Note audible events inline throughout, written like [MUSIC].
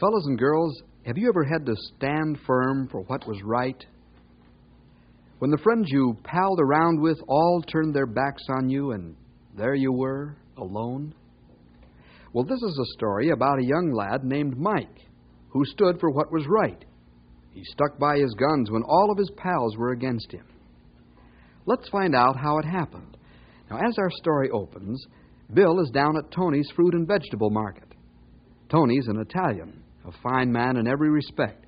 Fellows and girls, have you ever had to stand firm for what was right? When the friends you palled around with all turned their backs on you and there you were, alone? Well, this is a story about a young lad named Mike who stood for what was right. He stuck by his guns when all of his pals were against him. Let's find out how it happened. Now, as our story opens, Bill is down at Tony's fruit and vegetable market. Tony's an Italian, a fine man in every respect.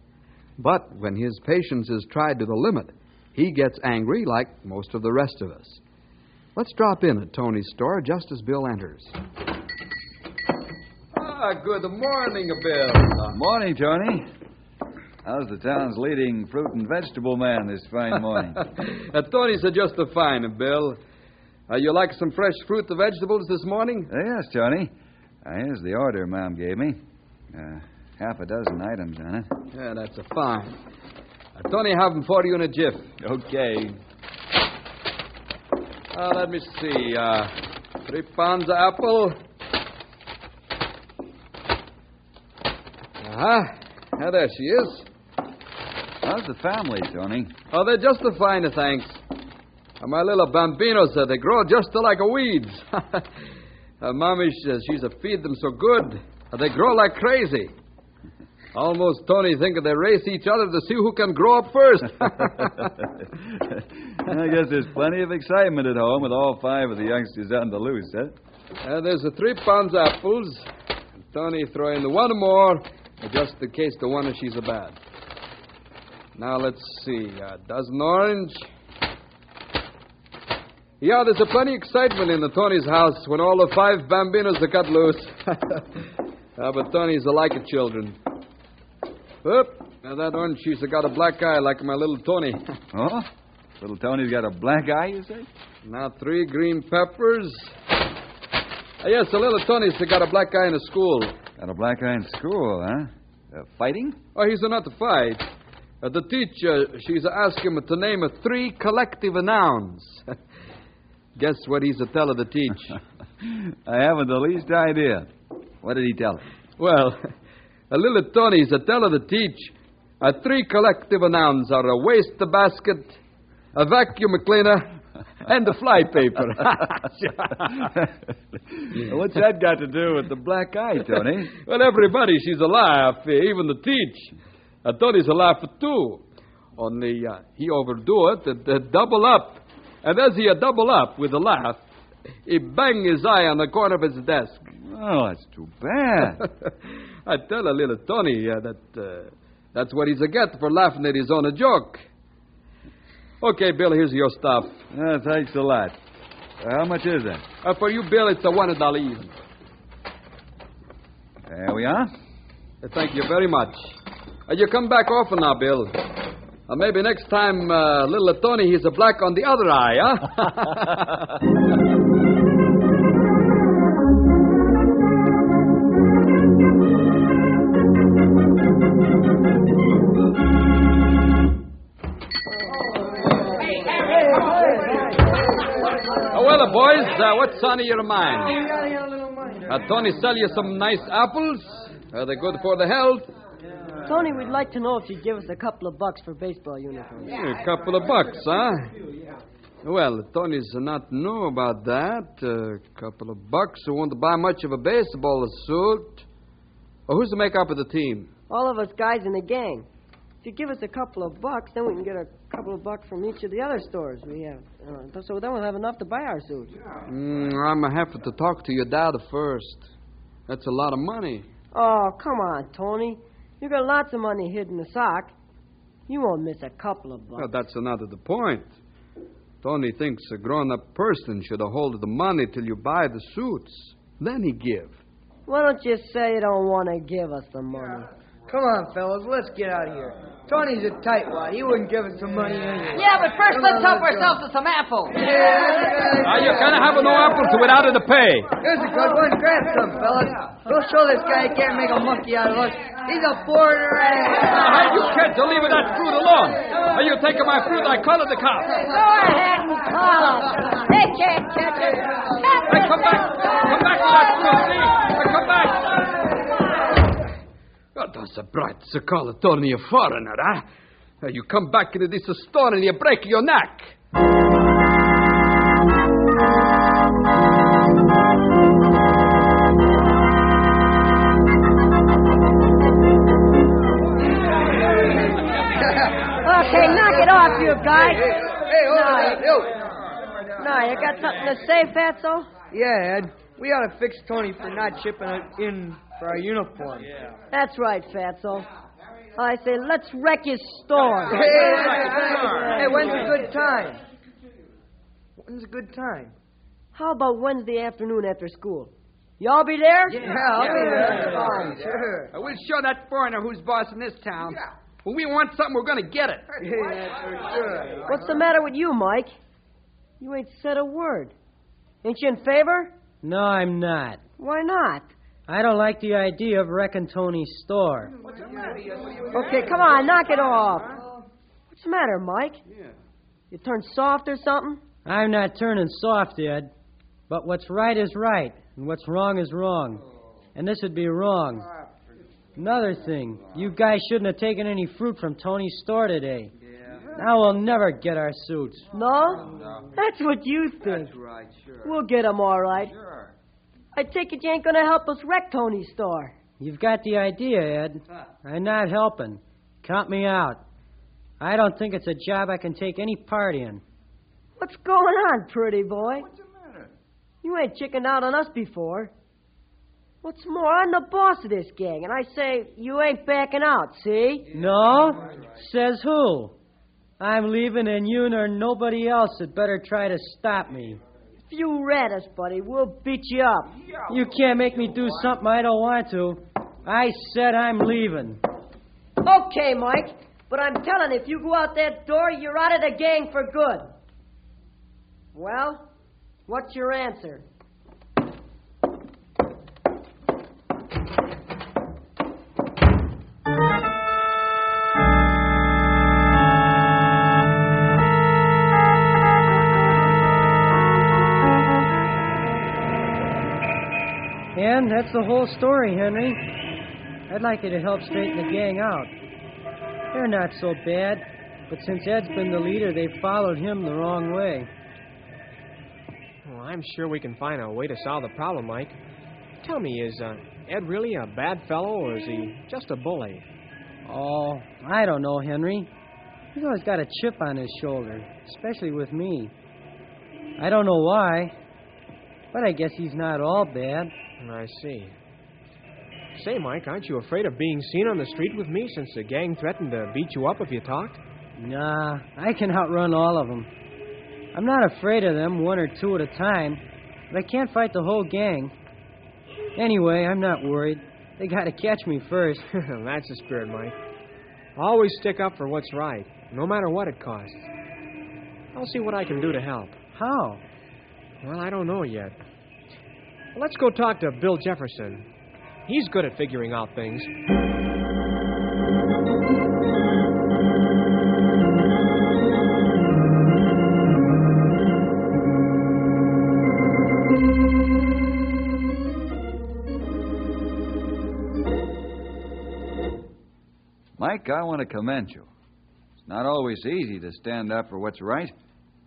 But when his patience is tried to the limit, he gets angry like most of the rest of us. Let's drop in at Tony's store just as Bill enters. Ah, good morning, Bill. Good Morning, Tony. How's the town's leading fruit and vegetable man this fine [LAUGHS] morning? uh, Tony said just a fine, Bill. Uh, you like some fresh fruit and vegetables this morning? Uh, yes, Tony. Uh, here's the order Mom gave me. Half a dozen items on it. Yeah, that's a fine. Uh, Tony, have them for you in a jiff. Okay. Uh, let me see. Uh, three pounds of apple. Uh-huh. Now, there she is. How's the family, Tony? Oh, they're just the finest, thanks. Uh, my little bambinos, they grow just like a weeds. [LAUGHS] uh, Mommy says she's a feed them so good. Uh, they grow like crazy. Almost Tony thinking they race each other to see who can grow up first. [LAUGHS] [LAUGHS] I guess there's plenty of excitement at home with all five of the youngsters on the loose, huh? Uh, there's the three pounds apples. Tony throw in the one more, just in case the one she's a bad. Now let's see. A dozen orange. Yeah, there's a plenty excitement in the Tony's house when all the five bambinos are cut loose. [LAUGHS] uh, but Tony's a like of children. Oop, now that orange she's got a black eye like my little Tony. [LAUGHS] oh? Little Tony's got a black eye, you say? Now three green peppers. Uh, yes, the little Tony's got a black eye in the school. Got a black eye in school, huh? Uh, fighting? Oh, he's not to fight. Uh, the teacher, she's asked him to name a three collective nouns. [LAUGHS] Guess what he's a tell her to teach? [LAUGHS] I haven't the least idea. What did he tell her? Well, a little Tony's a teller to teach. A three collective nouns are a waste basket, a vacuum cleaner, [LAUGHS] and a fly paper. [LAUGHS] [LAUGHS] What's that got to do with the black eye, Tony? well, everybody, she's a laugh, even the teach. Uh, Tony's a laugh too. Only uh, he overdo it and uh, double up. And as he double up with a laugh, he bang his eye on the corner of his desk. Oh, that's too bad. [LAUGHS] I tell a little Tony uh, that uh, that's what he's a get for laughing at his own joke. Okay, Bill, here's your stuff. Uh, thanks a lot. how much is that? Uh, for you, Bill, it's a one dollar even. There we are. thank you very much. Uh, you come back often now, Bill. Uh, maybe next time, uh, little Tony, he's a black on the other eye, huh? [LAUGHS] [LAUGHS] boys, uh, what's on your mind? Uh, Tony sell you some nice apples? Are they good for the health? Tony, we'd like to know if you'd give us a couple of bucks for baseball uniforms. Yeah, a couple of bucks, huh? Well, Tony's not know about that. A uh, couple of bucks who won't buy much of a baseball suit. Well, who's the make up of the team? All of us guys in the gang. If you give us a couple of bucks, then we can get a couple of bucks from each of the other stores we have. Uh, so then we'll have enough to buy our suits. Mm, I'm going to have to talk to your dad first. That's a lot of money. Oh, come on, Tony. You got lots of money hid in the sock. You won't miss a couple of bucks. Well, that's another the point. Tony thinks a grown-up person should hold the money till you buy the suits. Then he give. Why don't you say you don't want to give us the money? Come on, fellas, let's get out of here. Tony's a tightwad. He wouldn't give us some money anyway. Yeah, but first let's help ourselves to some apples. Yeah. Now, you can't have no apples without of the pay. Here's a good one. Grab some, fellas. Go show this guy he can't make a monkey out of us. He's a foreigner. Hey, you kids are leaving that fruit alone. Are you taking my fruit? I call it the cops. Go ahead and call us. They can't catch us. Hey, come back. Come back to that fruit, see? Hey. God, that's a bright to call a Tony a foreigner, huh? Uh, You come back into this store and you break your neck. Okay, knock it off, you guys. Hey, on. you- Yo. No, you got something to say, Fatso? Yeah, Ed. We ought to fix Tony for not chipping in for our uniform. That's right, Fatso. I say, let's wreck his store. Hey, hey, hey, when's a good time? When's a good time? How about Wednesday afternoon after school? Y'all be there? Yeah, I'll be there. Fine, sure. Uh, We'll show that foreigner who's boss in this town. When we want something, we're going to get it. Yeah, for sure. What's the matter with you, Mike? You ain't said a word. Ain't you in favor? No, I'm not. Why not? I don't like the idea of wrecking Tony's store. Okay, come on, knock it off. What's the matter, Mike? You turned soft or something? I'm not turning soft, Ed. But what's right is right, and what's wrong is wrong. And this would be wrong. Another thing, you guys shouldn't have taken any fruit from Tony's store today. Now we'll never get our suits. No? That's what you think. That's right, sure. We'll get 'em all right. I take it you ain't gonna help us wreck Tony's store. You've got the idea, Ed. I'm not helping. Count me out. I don't think it's a job I can take any part in. What's going on, pretty boy? What's the matter? You ain't chickened out on us before. What's more, I'm the boss of this gang, and I say you ain't backing out, see? No? Says who? I'm leaving, and you nor nobody else had better try to stop me. If you rat us, buddy, we'll beat you up. You can't make me do something I don't want to. I said I'm leaving. Okay, Mike, but I'm telling you, if you go out that door, you're out of the gang for good. Well, what's your answer? That's the whole story, Henry. I'd like you to help straighten the gang out. They're not so bad, but since Ed's been the leader, they've followed him the wrong way. Well, I'm sure we can find a way to solve the problem, Mike. Tell me, is uh, Ed really a bad fellow, or is he just a bully? Oh, I don't know, Henry. He's always got a chip on his shoulder, especially with me. I don't know why, but I guess he's not all bad. I see. Say, Mike, aren't you afraid of being seen on the street with me since the gang threatened to beat you up if you talked? Nah, I can outrun all of them. I'm not afraid of them, one or two at a time, but I can't fight the whole gang. Anyway, I'm not worried. They gotta catch me first. [LAUGHS] That's the spirit, Mike. Always stick up for what's right, no matter what it costs. I'll see what I can do to help. How? Well, I don't know yet. Let's go talk to Bill Jefferson. He's good at figuring out things. Mike, I want to commend you. It's not always easy to stand up for what's right,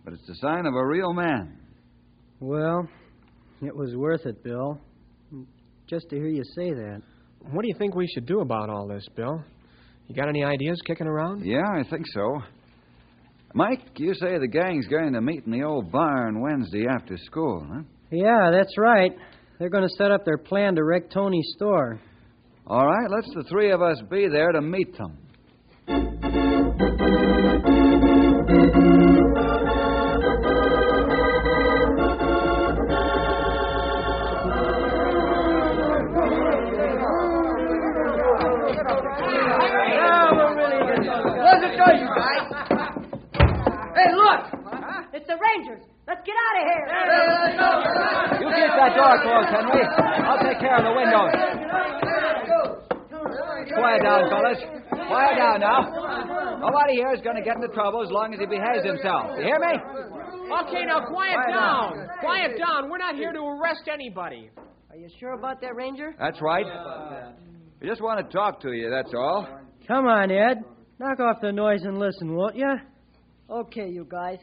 but it's the sign of a real man. Well, it was worth it, Bill. Just to hear you say that. What do you think we should do about all this, Bill? You got any ideas kicking around? Yeah, I think so. Mike, you say the gang's going to meet in the old barn Wednesday after school, huh? Yeah, that's right. They're going to set up their plan to wreck Tony's store. All right, let's the three of us be there to meet them. Rangers! Let's get out of here! You keep that door closed, Henry. I'll take care of the windows. Quiet down, fellas. Quiet down now. Nobody here is going to get into trouble as long as he behaves himself. You hear me? Okay, now quiet, Quiet down. down. Quiet down. We're not here to arrest anybody. Are you sure about that, Ranger? That's right. We just want to talk to you, that's all. Come on, Ed. Knock off the noise and listen, won't you? Okay, you guys.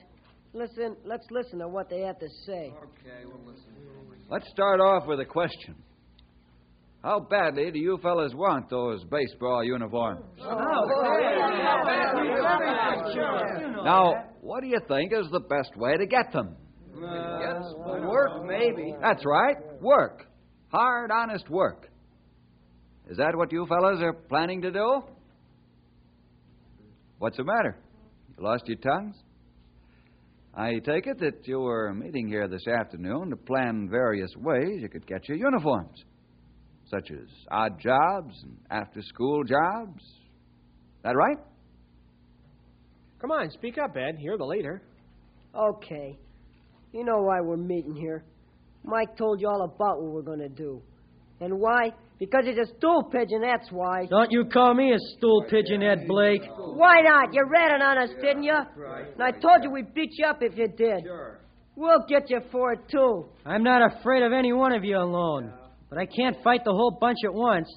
Listen, let's listen to what they have to say. Okay, we'll listen. Let's start off with a question. How badly do you fellas want those baseball uniforms? Now, what do you think is the best way to get them? Yes, Work, maybe. That's right, work. Hard, honest work. Is that what you fellas are planning to do? What's the matter? You lost your tongues? I take it that you were meeting here this afternoon to plan various ways you could get your uniforms, such as odd jobs and after school jobs. That right? Come on, speak up, Ed. You're the leader. Okay. You know why we're meeting here. Mike told you all about what we're going to do. And why? Because he's a stool pigeon, that's why. Don't you call me a stool pigeon, Ed Blake. Why not? You ratted on us, didn't you? And I told you we'd beat you up if you did. Sure. We'll get you for it, too. I'm not afraid of any one of you alone. But I can't fight the whole bunch at once.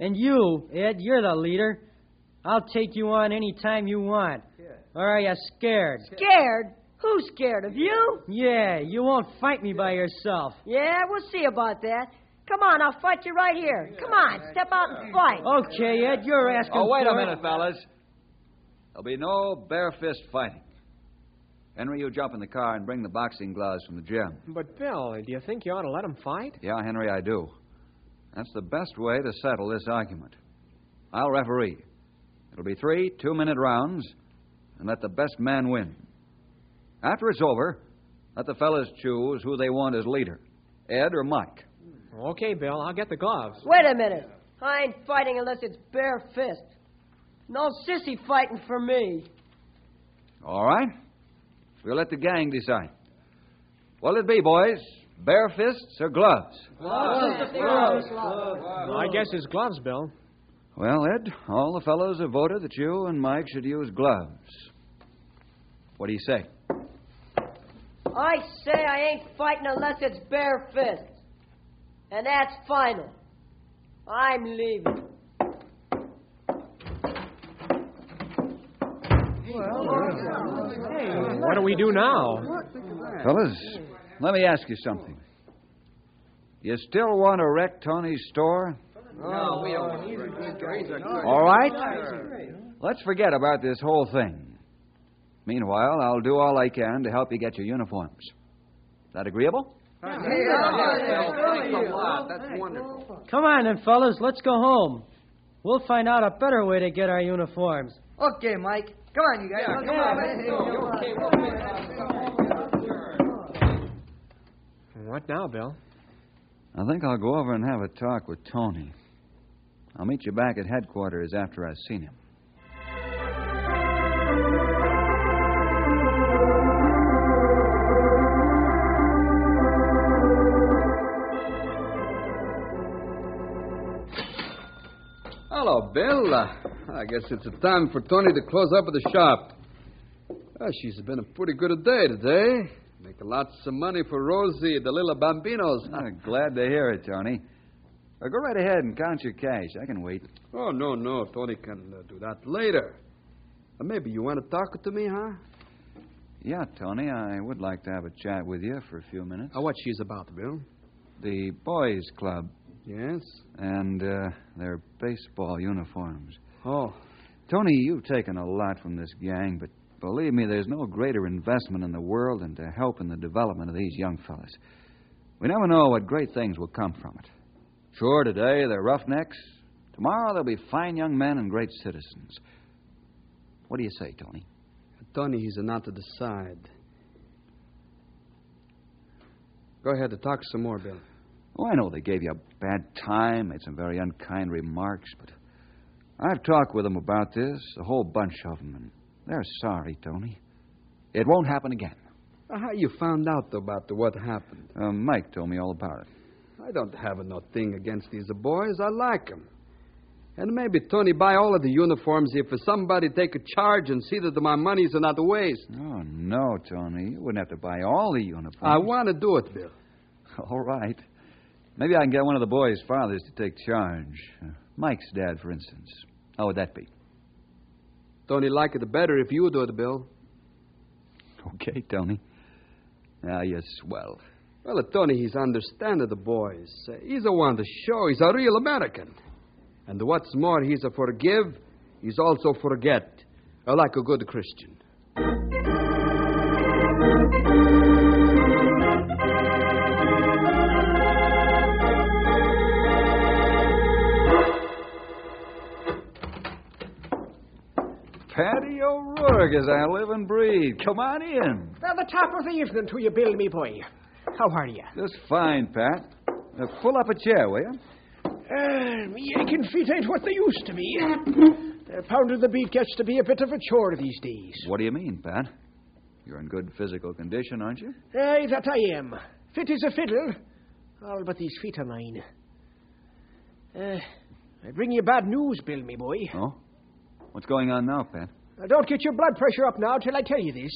And you, Ed, you're the leader. I'll take you on any time you want. Or are you scared? Scared? Who's scared of you? Yeah, you won't fight me by yourself. Yeah, we'll see about that. Come on, I'll fight you right here. Come on, step out and fight. Okay, Ed, you're asking Oh, wait a for it. minute, fellas. There'll be no bare fist fighting. Henry, you jump in the car and bring the boxing gloves from the gym. But, Bill, do you think you ought to let him fight? Yeah, Henry, I do. That's the best way to settle this argument. I'll referee. It'll be three two minute rounds, and let the best man win. After it's over, let the fellas choose who they want as leader Ed or Mike. Okay, Bill, I'll get the gloves. Wait a minute. I ain't fighting unless it's bare fist. No sissy fighting for me. All right? We'll let the gang decide. What'll it be, boys? Bare fists or gloves? Gloves. Gloves. gloves. I guess it's gloves, Bill. Well, Ed, all the fellows have voted that you and Mike should use gloves. What do you say? I say I ain't fighting unless it's bare fist. And that's final. I'm leaving. What do we do now? Fellas, let me ask you something. You still want to wreck Tony's store? No, we don't. These guys All right. Let's forget about this whole thing. Meanwhile, I'll do all I can to help you get your uniforms. Is That agreeable? Thanks a lot. That's wonderful. Come on then, fellas, let's go home. We'll find out a better way to get our uniforms. Okay, Mike. Come on, you guys. come on. What now, Bill? I think I'll go over and have a talk with Tony. I'll meet you back at headquarters after I've seen him. Bill. Uh, I guess it's a time for Tony to close up at the shop. Uh, she's been a pretty good day today. Making lots of money for Rosie, the little bambinos. Ah, glad to hear it, Tony. Uh, go right ahead and count your cash. I can wait. Oh, no, no. Tony can uh, do that later. Uh, maybe you want to talk to me, huh? Yeah, Tony, I would like to have a chat with you for a few minutes. Uh, what she's about, Bill? The boys' club Yes? and uh, their baseball uniforms. Oh, Tony, you've taken a lot from this gang, but believe me, there's no greater investment in the world than to help in the development of these young fellas. We never know what great things will come from it. Sure, today they're roughnecks. Tomorrow they'll be fine young men and great citizens. What do you say, Tony? Tony, he's not to decide. Go ahead to talk some more, Bill. Oh, I know they gave you a bad time, made some very unkind remarks, but I've talked with them about this, a whole bunch of them, and they're sorry, Tony. It won't happen again. How you found out about the, what happened? Uh, Mike told me all about it. I don't have no thing against these boys. I like 'em. And maybe Tony buy all of the uniforms if somebody take a charge and see that my money's not waste. Oh, no, Tony. You wouldn't have to buy all the uniforms. I want to do it, Bill. [LAUGHS] All right. Maybe I can get one of the boys' fathers to take charge. Mike's dad, for instance. How would that be? Tony like it the better if you do it, Bill. Okay, Tony. Ah, you're swell. Well, Tony, he's understanding the boys. He's a one to show. He's a real American. And what's more, he's a forgive. He's also forget, like a good Christian. As I live and breathe. Come on in. Well, the top of the evening to you, Bill, me boy. How are you? Just fine, Pat. Uh, pull up a chair, will you? Uh, me aching feet ain't what they used to be. Uh, pounding the beat gets to be a bit of a chore these days. What do you mean, Pat? You're in good physical condition, aren't you? Aye, that I am. Fit as a fiddle. All but these feet of mine. Uh, I bring you bad news, Bill, me boy. Oh? What's going on now, Pat? Now, don't get your blood pressure up now till I tell you this.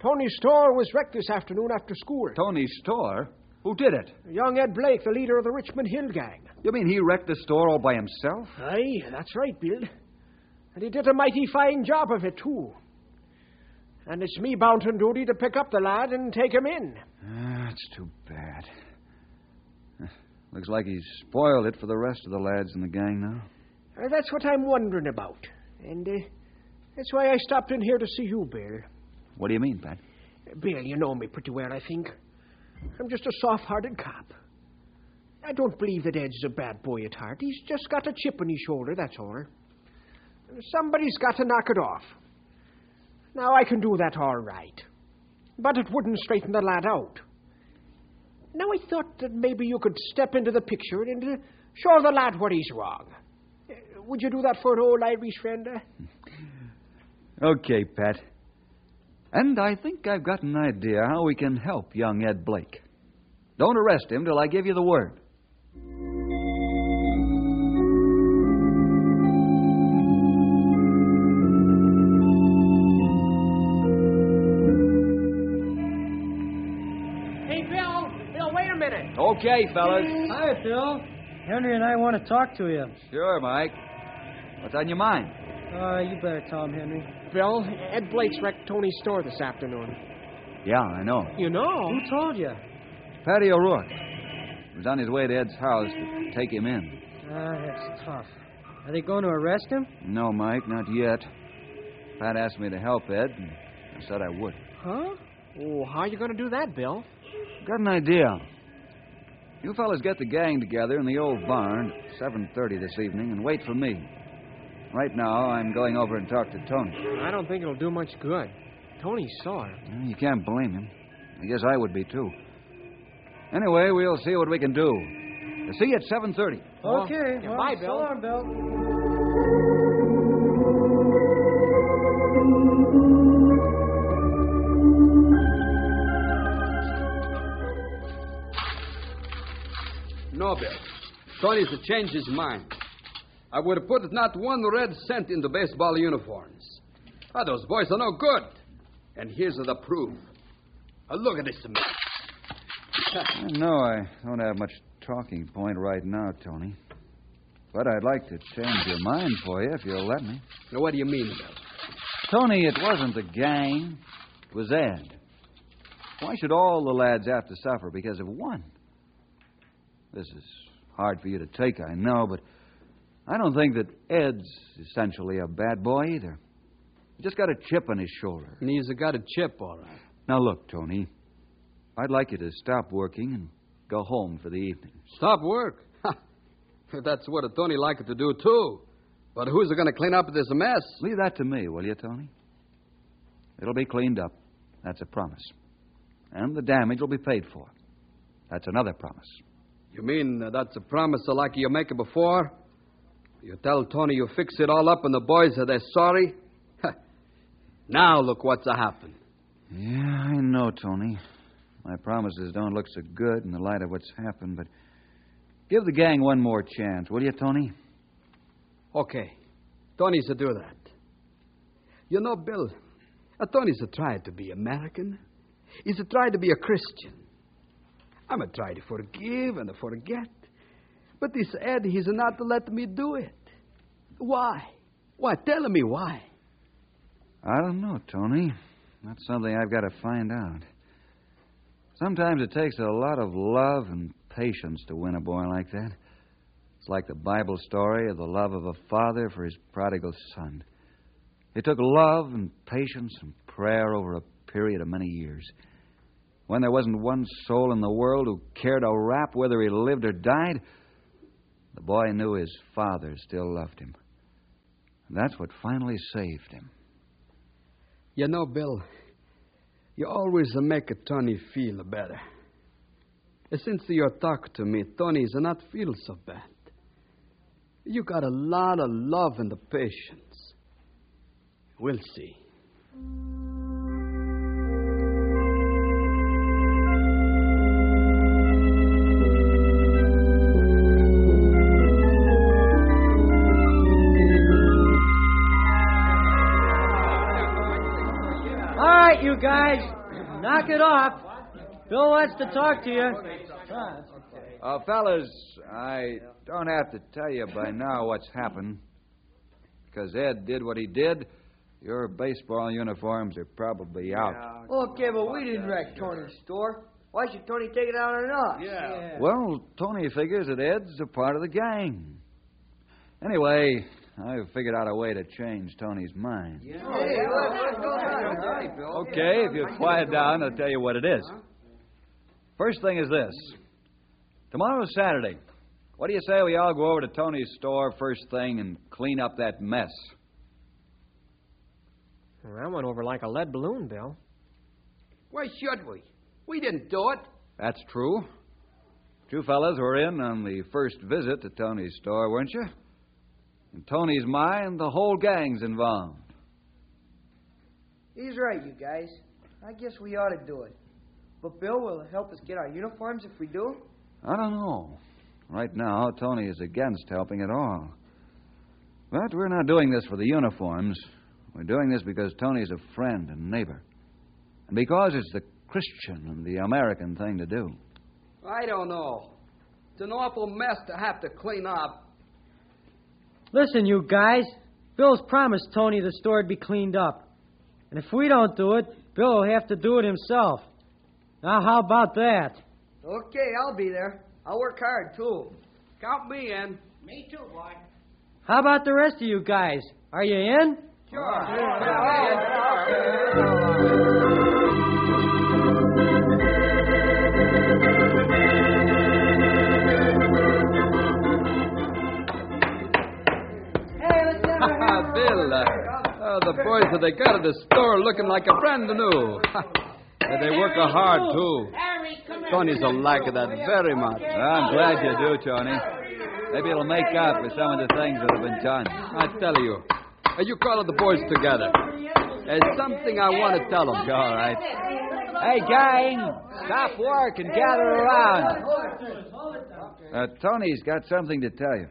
Tony's store was wrecked this afternoon after school. Tony's store? Who did it? Young Ed Blake, the leader of the Richmond Hill gang. You mean he wrecked the store all by himself? Aye, that's right, Bill. And he did a mighty fine job of it, too. And it's me bound and duty to pick up the lad and take him in. Ah, That's too bad. Looks like he's spoiled it for the rest of the lads in the gang now. Uh, that's what I'm wondering about. And uh, that's why I stopped in here to see you, Bill. What do you mean, Pat? Bill, you know me pretty well, I think. I'm just a soft hearted cop. I don't believe that Ed's a bad boy at heart. He's just got a chip on his shoulder, that's all. Somebody's got to knock it off. Now, I can do that all right. But it wouldn't straighten the lad out. Now, I thought that maybe you could step into the picture and uh, show the lad where he's wrong. Would you do that for an old Irish friend? uh? Okay, Pat. And I think I've got an idea how we can help young Ed Blake. Don't arrest him till I give you the word. Hey, Bill! Bill, wait a minute. Okay, fellas. Hi, Bill. Henry and I want to talk to you. Sure, Mike. What's on your mind? Uh, you better tell him, Henry. Bill, Ed Blake's wrecked Tony's store this afternoon. Yeah, I know. You know? Who told you? Patty O'Rourke. He was on his way to Ed's house to take him in. Ah, that's tough. Are they going to arrest him? No, Mike, not yet. Pat asked me to help Ed, and I said I would. Huh? Oh, how are you going to do that, Bill? Got an idea. You fellas get the gang together in the old barn at 7.30 this evening and wait for me. Right now, I'm going over and talk to Tony. I don't think it'll do much good. Tony's sore. Well, You can't blame him. I guess I would be, too. Anyway, we'll see what we can do. See you at 7.30. Okay. yeah, well, bye, so long, Bill. No, Bill. Tony's to change his mind. I would have put not one red cent into baseball uniforms. Ah, those boys are no good. And here's the proof. Ah, look at this. No, I don't have much talking point right now, Tony. But I'd like to change your mind for you if you'll let me. Now, what do you mean, Bill? Tony, it wasn't the gang. It was Ed. Why should all the lads have to suffer because of one? This is hard for you to take, I know, but I don't think that Ed's essentially a bad boy either. He just got a chip on his shoulder. And he's got a chip, all right. Now, look, Tony. I'd like you to stop working and go home for the evening. Stop work? That's what a Tony liked to do, too. But who's going to clean up this mess? Leave that to me, will you, Tony? It'll be cleaned up. That's a promise. And the damage will be paid for. That's another promise. You mean uh, that's a promise like you make it before? You tell Tony you fix it all up and the boys are they're sorry? [LAUGHS] Now look what's a happened. Yeah, I know, Tony. My promises don't look so good in the light of what's happened, but give the gang one more chance, will you, Tony? Okay. Tony's to do that. You know, Bill, Tony's a try to be American. He's a try to be a Christian. I'm a try to forgive and to forget. But this Ed, he's not to let me do it. Why? Why? Tell me why. I don't know, Tony. That's something I've got to find out. Sometimes it takes a lot of love and patience to win a boy like that. It's like the Bible story of the love of a father for his prodigal son. It took love and patience and prayer over a period of many years. When there wasn't one soul in the world who cared a rap whether he lived or died, the boy knew his father still loved him. And that's what finally saved him. You know, Bill, you always make Tony feel better. Since you talk to me, Tony's not feel so bad. You got a lot of love and the patience. We'll see. It off. Bill wants to talk to you. Uh, fellas, I don't have to tell you by now what's happened. Because Ed did what he did, your baseball uniforms are probably out. Okay, but we didn't wreck Tony's store. Why should Tony take it out on us? Yeah. Well, Tony figures that Ed's a part of the gang. Anyway, I've figured out a way to change Tony's mind. Hey, what- what's going on? Okay, if you quiet down, I'll tell you what it is. First thing is this. Tomorrow's Saturday. What do you say we all go over to Tony's store first thing and clean up that mess? Well, that went over like a lead balloon, Bill. Why should we? We didn't do it. That's true. You fellas were in on the first visit to Tony's store, weren't you? In Tony's mind, the whole gang's involved. He's right, you guys. I guess we ought to do it. But Bill will help us get our uniforms if we do. I don't know. Right now, Tony is against helping at all. But we're not doing this for the uniforms. We're doing this because Tony's a friend and neighbor. And because it's the Christian and the American thing to do. I don't know. It's an awful mess to have to clean up. Listen, you guys. Bill's promised Tony the store'd be cleaned up. And if we don't do it, Bill will have to do it himself. Now, how about that? Okay, I'll be there. I'll work hard, too. Count me in. Me too, boy. How about the rest of you guys? Are you in? Bill, uh, uh, the boys that they got at the store looking like a brand new. [LAUGHS] They work a hard, too. Tony's a like that very much. I'm glad you do, Tony. Maybe it'll make up for some of the things that have been done. I tell you. Uh, you call the boys together. There's something I want to tell them. All right. Hey, gang, stop work and gather around. Uh, Tony's got something to tell you.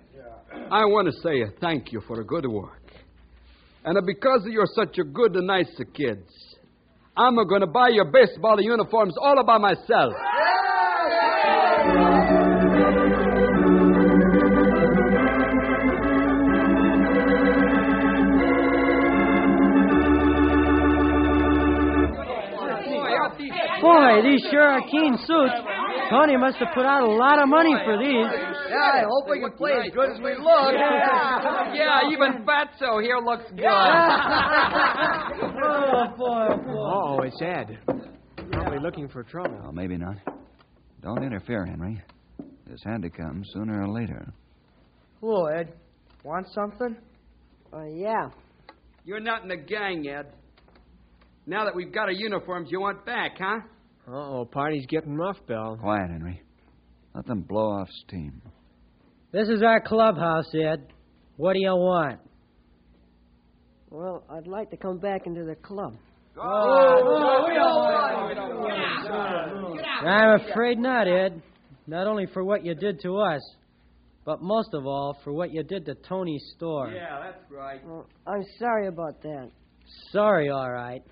I want to say a thank you for a good work. And because you're such a good and nice kids, I'm going to buy your baseball uniforms all by myself. Boy, these sure are keen suits. Tony must have put out a lot of money for these. Yeah, I hope we can play as good as we look. Yeah, even Fatso here looks good. [LAUGHS] oh, boy, oh, boy. Oh, it's Ed. Probably looking for trouble. Well, maybe not. Don't interfere, Henry. This had to come sooner or later. Hello, Ed. Want something? Uh, yeah. You're not in the gang Ed. Now that we've got our uniforms, you want back, huh? Uh-oh, party's getting rough, Bill. Quiet, Henry. Let them blow off steam. This is our clubhouse, Ed. What do you want? Well, I'd like to come back into the club. I'm afraid not, Ed. Not only for what you did to us, but most of all for what you did to Tony's store. Yeah, that's right. Well, I'm sorry about that. Sorry, all right.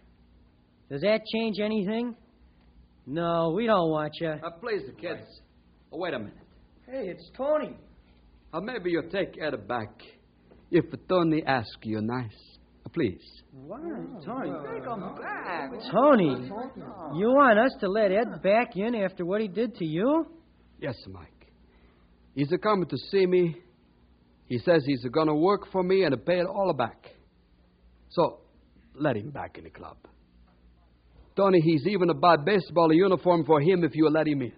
Does that change anything? No, we don't want you. Uh, please, the kids. Oh, wait a minute. Hey, it's Tony. Uh, maybe you'll take Ed back. If Tony asks you nice. Uh, please. Why Tony. Take him back. Tony, you want us to let Ed back in after what he did to you? Yes, Mike. He's a coming to see me. He says he's going to work for me and pay it all back. So, let him back in the club. Tony, he's even a buy baseball uniform for him if you let him in.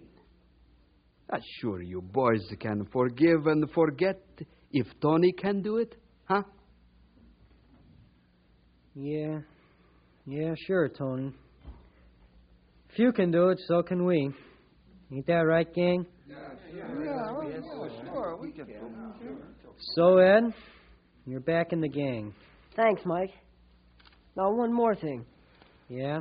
Uh, sure, you boys can forgive and forget if Tony can do it, huh? Yeah. Yeah, sure, Tony. If you can do it, so can we. Ain't that right, gang? Yeah, sure. we can. So, Ed, you're back in the gang. Thanks, Mike. Now, one more thing. Yeah?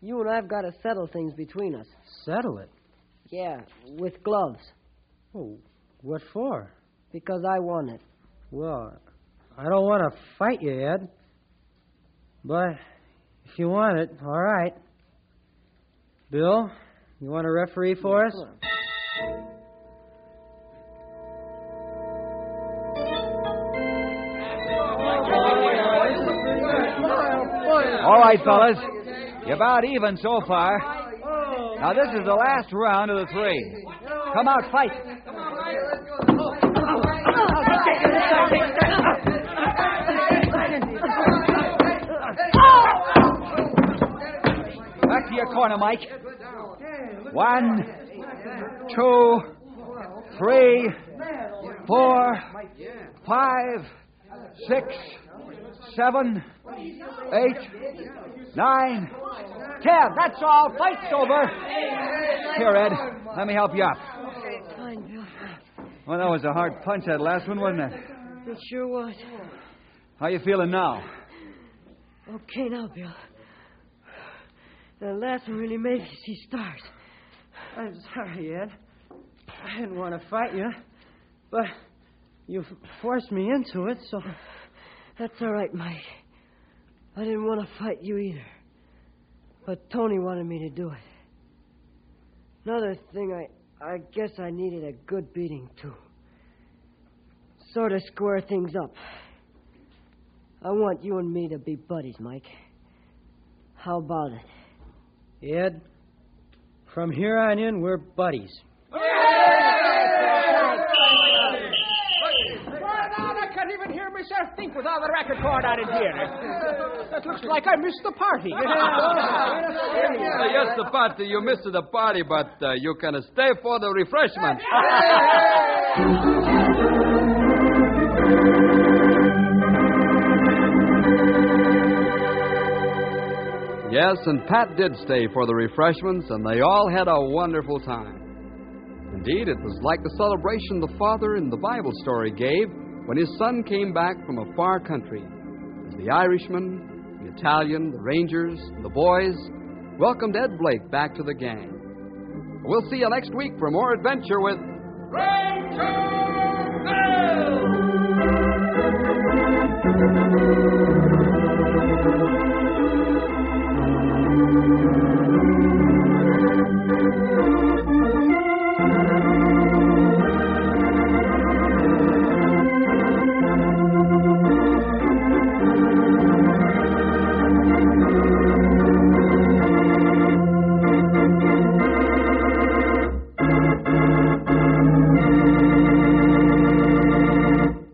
You and I've got to settle things between us. Settle it. Yeah, with gloves. Oh, what for? Because I want it. Well, I don't want to fight you, Ed. But if you want it, all right. Bill, you want a referee for us? All right, fellas. You're about even so far. Oh. Now, this is the last round of the three. Come out, fight. Back to your corner, Mike. One, two, three, four, five, six, seven, eight, nine, ten. That's all. Fight's over. Here, Ed. Let me help you up. Well, that was a hard punch, that last one, wasn't it? It sure was. How you feeling now? Okay, now, Bill. The last one really made me see stars. I'm sorry, Ed. I didn't want to fight you, but you forced me into it, so. That's all right, Mike. I didn't want to fight you either. But Tony wanted me to do it. Another thing, I, I guess I needed a good beating, too. Sort of square things up. I want you and me to be buddies, Mike. How about it? Ed, from here on in, we're buddies. Well, now, I can't even hear think without the record cord out in here. That looks like I missed the party. Uh, [LAUGHS] yes, the party. You missed the party, but uh, you can stay for the refreshments. yes, and Pat did stay for the refreshments, and they all had a wonderful time. Indeed, it was like the celebration the father in the Bible story gave when his son came back from a far country. As the Irishman, the Italian, the Rangers, the boys welcomed Ed Blake back to the gang. We'll see you next week for more adventure with Ranger